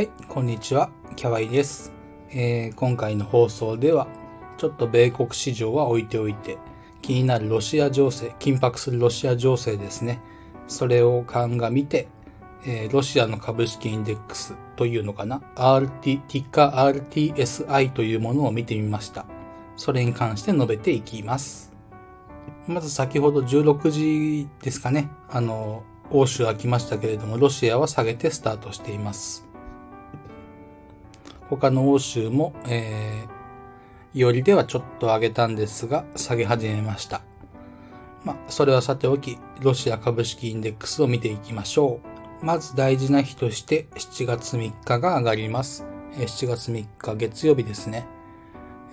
はい、こんにちは。キャワイです、えー、今回の放送では、ちょっと米国市場は置いておいて、気になるロシア情勢、緊迫するロシア情勢ですね。それを鑑みて、えー、ロシアの株式インデックスというのかな ?RT、ティッカー RTSI というものを見てみました。それに関して述べていきます。まず先ほど16時ですかね。あの、欧州は来ましたけれども、ロシアは下げてスタートしています。他の欧州も、えー、よりではちょっと上げたんですが、下げ始めました。まあ、それはさておき、ロシア株式インデックスを見ていきましょう。まず大事な日として7月3日が上がります。7月3日月曜日ですね。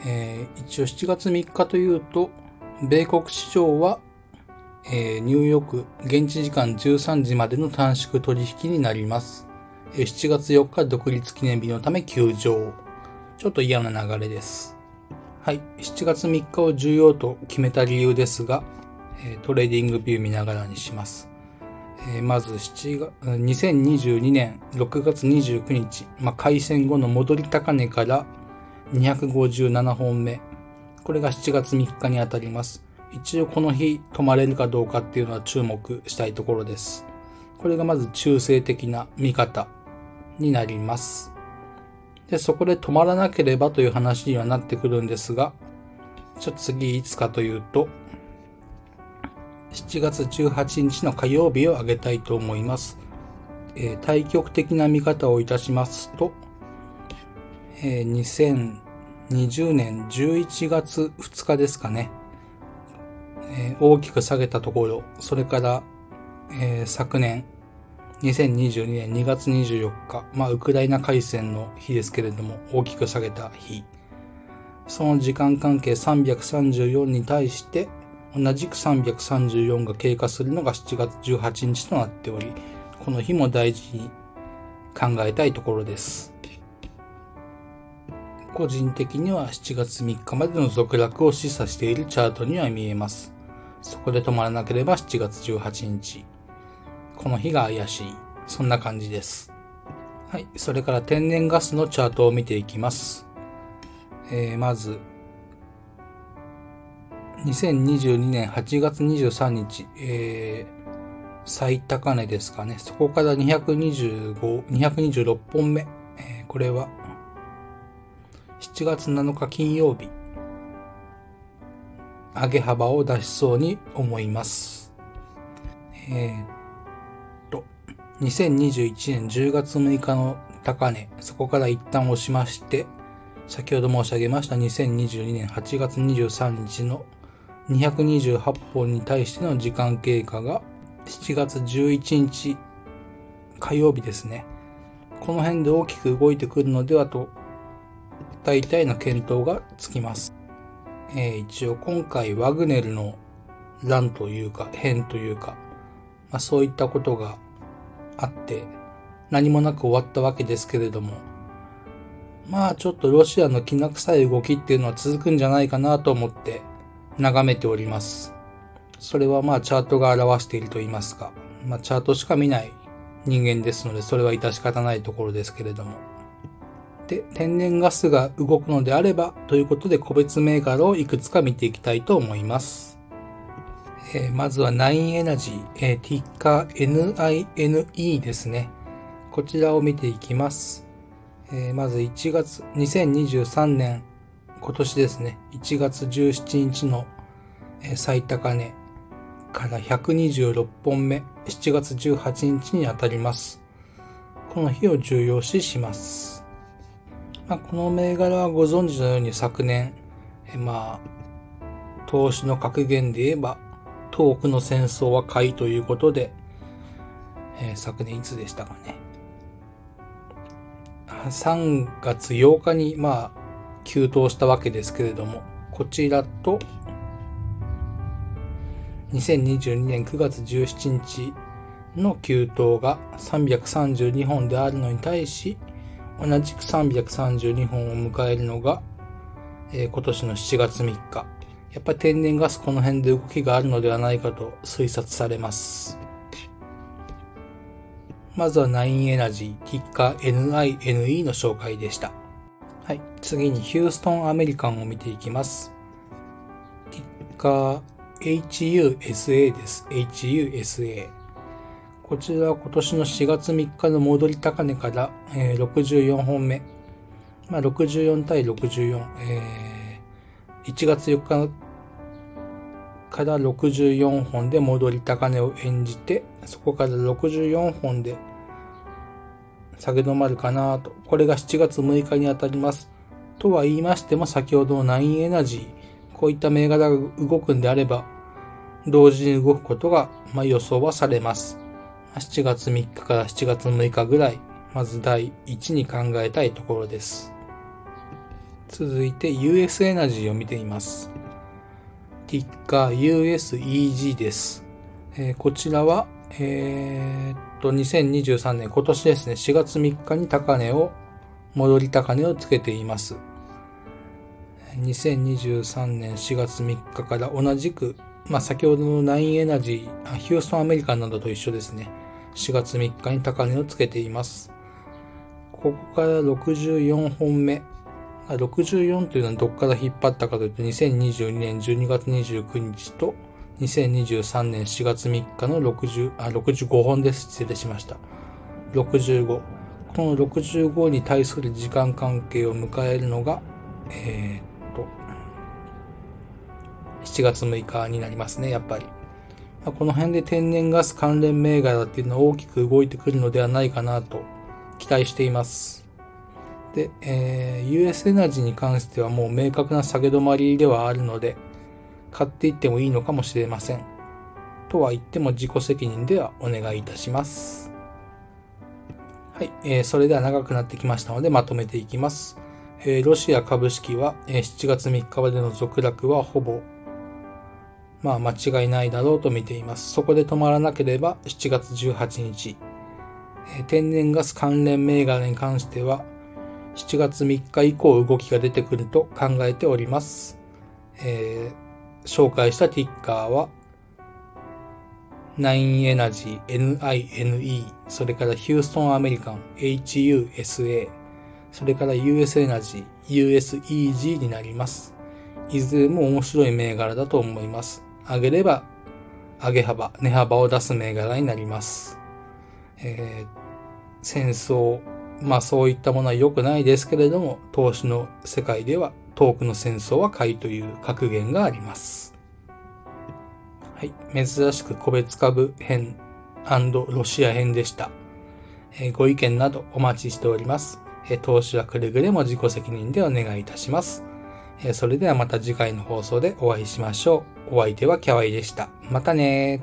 えー、一応7月3日というと、米国市場はえー、ニューヨーク現地時間13時までの短縮取引になります。7月4日独立記念日のため休場。ちょっと嫌な流れです。はい。7月3日を重要と決めた理由ですが、トレーディングビュー見ながらにします。まず7月、2022年6月29日、まあ、開戦後の戻り高値から257本目。これが7月3日にあたります。一応この日泊まれるかどうかっていうのは注目したいところです。これがまず中性的な見方になります。で、そこで止まらなければという話にはなってくるんですが、ちょっと次いつかというと、7月18日の火曜日を挙げたいと思います。えー、対極的な見方をいたしますと、えー、2020年11月2日ですかね。えー、大きく下げたところ、それから、えー、昨年、2022年2月24日、まあ、ウクライナ海戦の日ですけれども、大きく下げた日。その時間関係334に対して、同じく334が経過するのが7月18日となっており、この日も大事に考えたいところです。個人的には7月3日までの続落を示唆しているチャートには見えます。そこで止まらなければ7月18日。この日が怪しい。そんな感じです。はい。それから天然ガスのチャートを見ていきます。えー、まず、2022年8月23日、えー、最高値ですかね。そこから225、226本目。えー、これは、7月7日金曜日。上げ幅を出しそうに思います。えー、2021年10月6日の高値、そこから一旦押しまして、先ほど申し上げました2022年8月23日の228本に対しての時間経過が7月11日火曜日ですね。この辺で大きく動いてくるのではと、大体の検討がつきます。えー、一応今回ワグネルの乱というか変というか、まあ、そういったことがあって何もなく終わったわけですけれどもまあちょっとロシアのきな臭い動きっていうのは続くんじゃないかなと思って眺めております。それはまあチャートが表していると言いますか、まあチャートしか見ない人間ですのでそれは致し方ないところですけれども。で、天然ガスが動くのであればということで個別銘柄をいくつか見ていきたいと思います。えー、まずはナインエナジー、えー、ティッカー NINE ですね。こちらを見ていきます。えー、まず1月、2023年、今年ですね、1月17日の、え最高値から126本目、7月18日にあたります。この日を重要視します。まあ、この銘柄はご存知のように昨年、えまあ、投資の格言で言えば、遠くの戦争は買いということで、えー、昨年いつでしたかね。3月8日に、まあ、急騰したわけですけれども、こちらと、2022年9月17日の急騰が332本であるのに対し、同じく332本を迎えるのが、えー、今年の7月3日。やっぱり天然ガスこの辺で動きがあるのではないかと推察されます。まずは9エナジー、キッカー NINE の紹介でした。はい。次にヒューストンアメリカンを見ていきます。キッカー HUSA です。HUSA。こちらは今年の4月3日の戻り高値から、えー、64本目。まあ、64対64。えー、1月4日から64本で戻り高値を演じて、そこから64本で下げ止まるかなと。これが7月6日にあたります。とは言いましても、先ほどの9エナジー、こういった銘柄が動くんであれば、同時に動くことが、まあ、予想はされます。7月3日から7月6日ぐらい、まず第1に考えたいところです。続いて US エナジーを見てみます。ティッカー USEG です。えー、こちらは、えー、っと、2023年、今年ですね、4月3日に高値を、戻り高値をつけています。2023年4月3日から同じく、まあ、先ほどの9エナジー、ヒューストンアメリカンなどと一緒ですね。4月3日に高値をつけています。ここから64本目。64というのはどこから引っ張ったかというと、2022年12月29日と2023年4月3日の60あ65本です。失礼しました。65。この65に対する時間関係を迎えるのが、えー、っと、7月6日になりますね、やっぱり。この辺で天然ガス関連銘柄っていうのは大きく動いてくるのではないかなと期待しています。で、えー、US エナジーに関してはもう明確な下げ止まりではあるので、買っていってもいいのかもしれません。とは言っても自己責任ではお願いいたします。はい、えー、それでは長くなってきましたのでまとめていきます。えー、ロシア株式は、えー、7月3日までの続落はほぼ、まあ間違いないだろうと見ています。そこで止まらなければ7月18日、えー、天然ガス関連銘柄に関しては7月3日以降動きが出てくると考えております。えー、紹介したティッカーは、9エナジー NINE、それからヒューストンアメリカン HUSA、それから US エナジー USEG になります。いずれも面白い銘柄だと思います。上げれば、上げ幅、値幅を出す銘柄になります。えー、戦争、まあそういったものは良くないですけれども、投資の世界では遠くの戦争は買いという格言があります。はい。珍しく個別株編ロシア編でした。えー、ご意見などお待ちしております。えー、投資はくれぐれも自己責任でお願いいたします。えー、それではまた次回の放送でお会いしましょう。お相手はキャワイでした。またね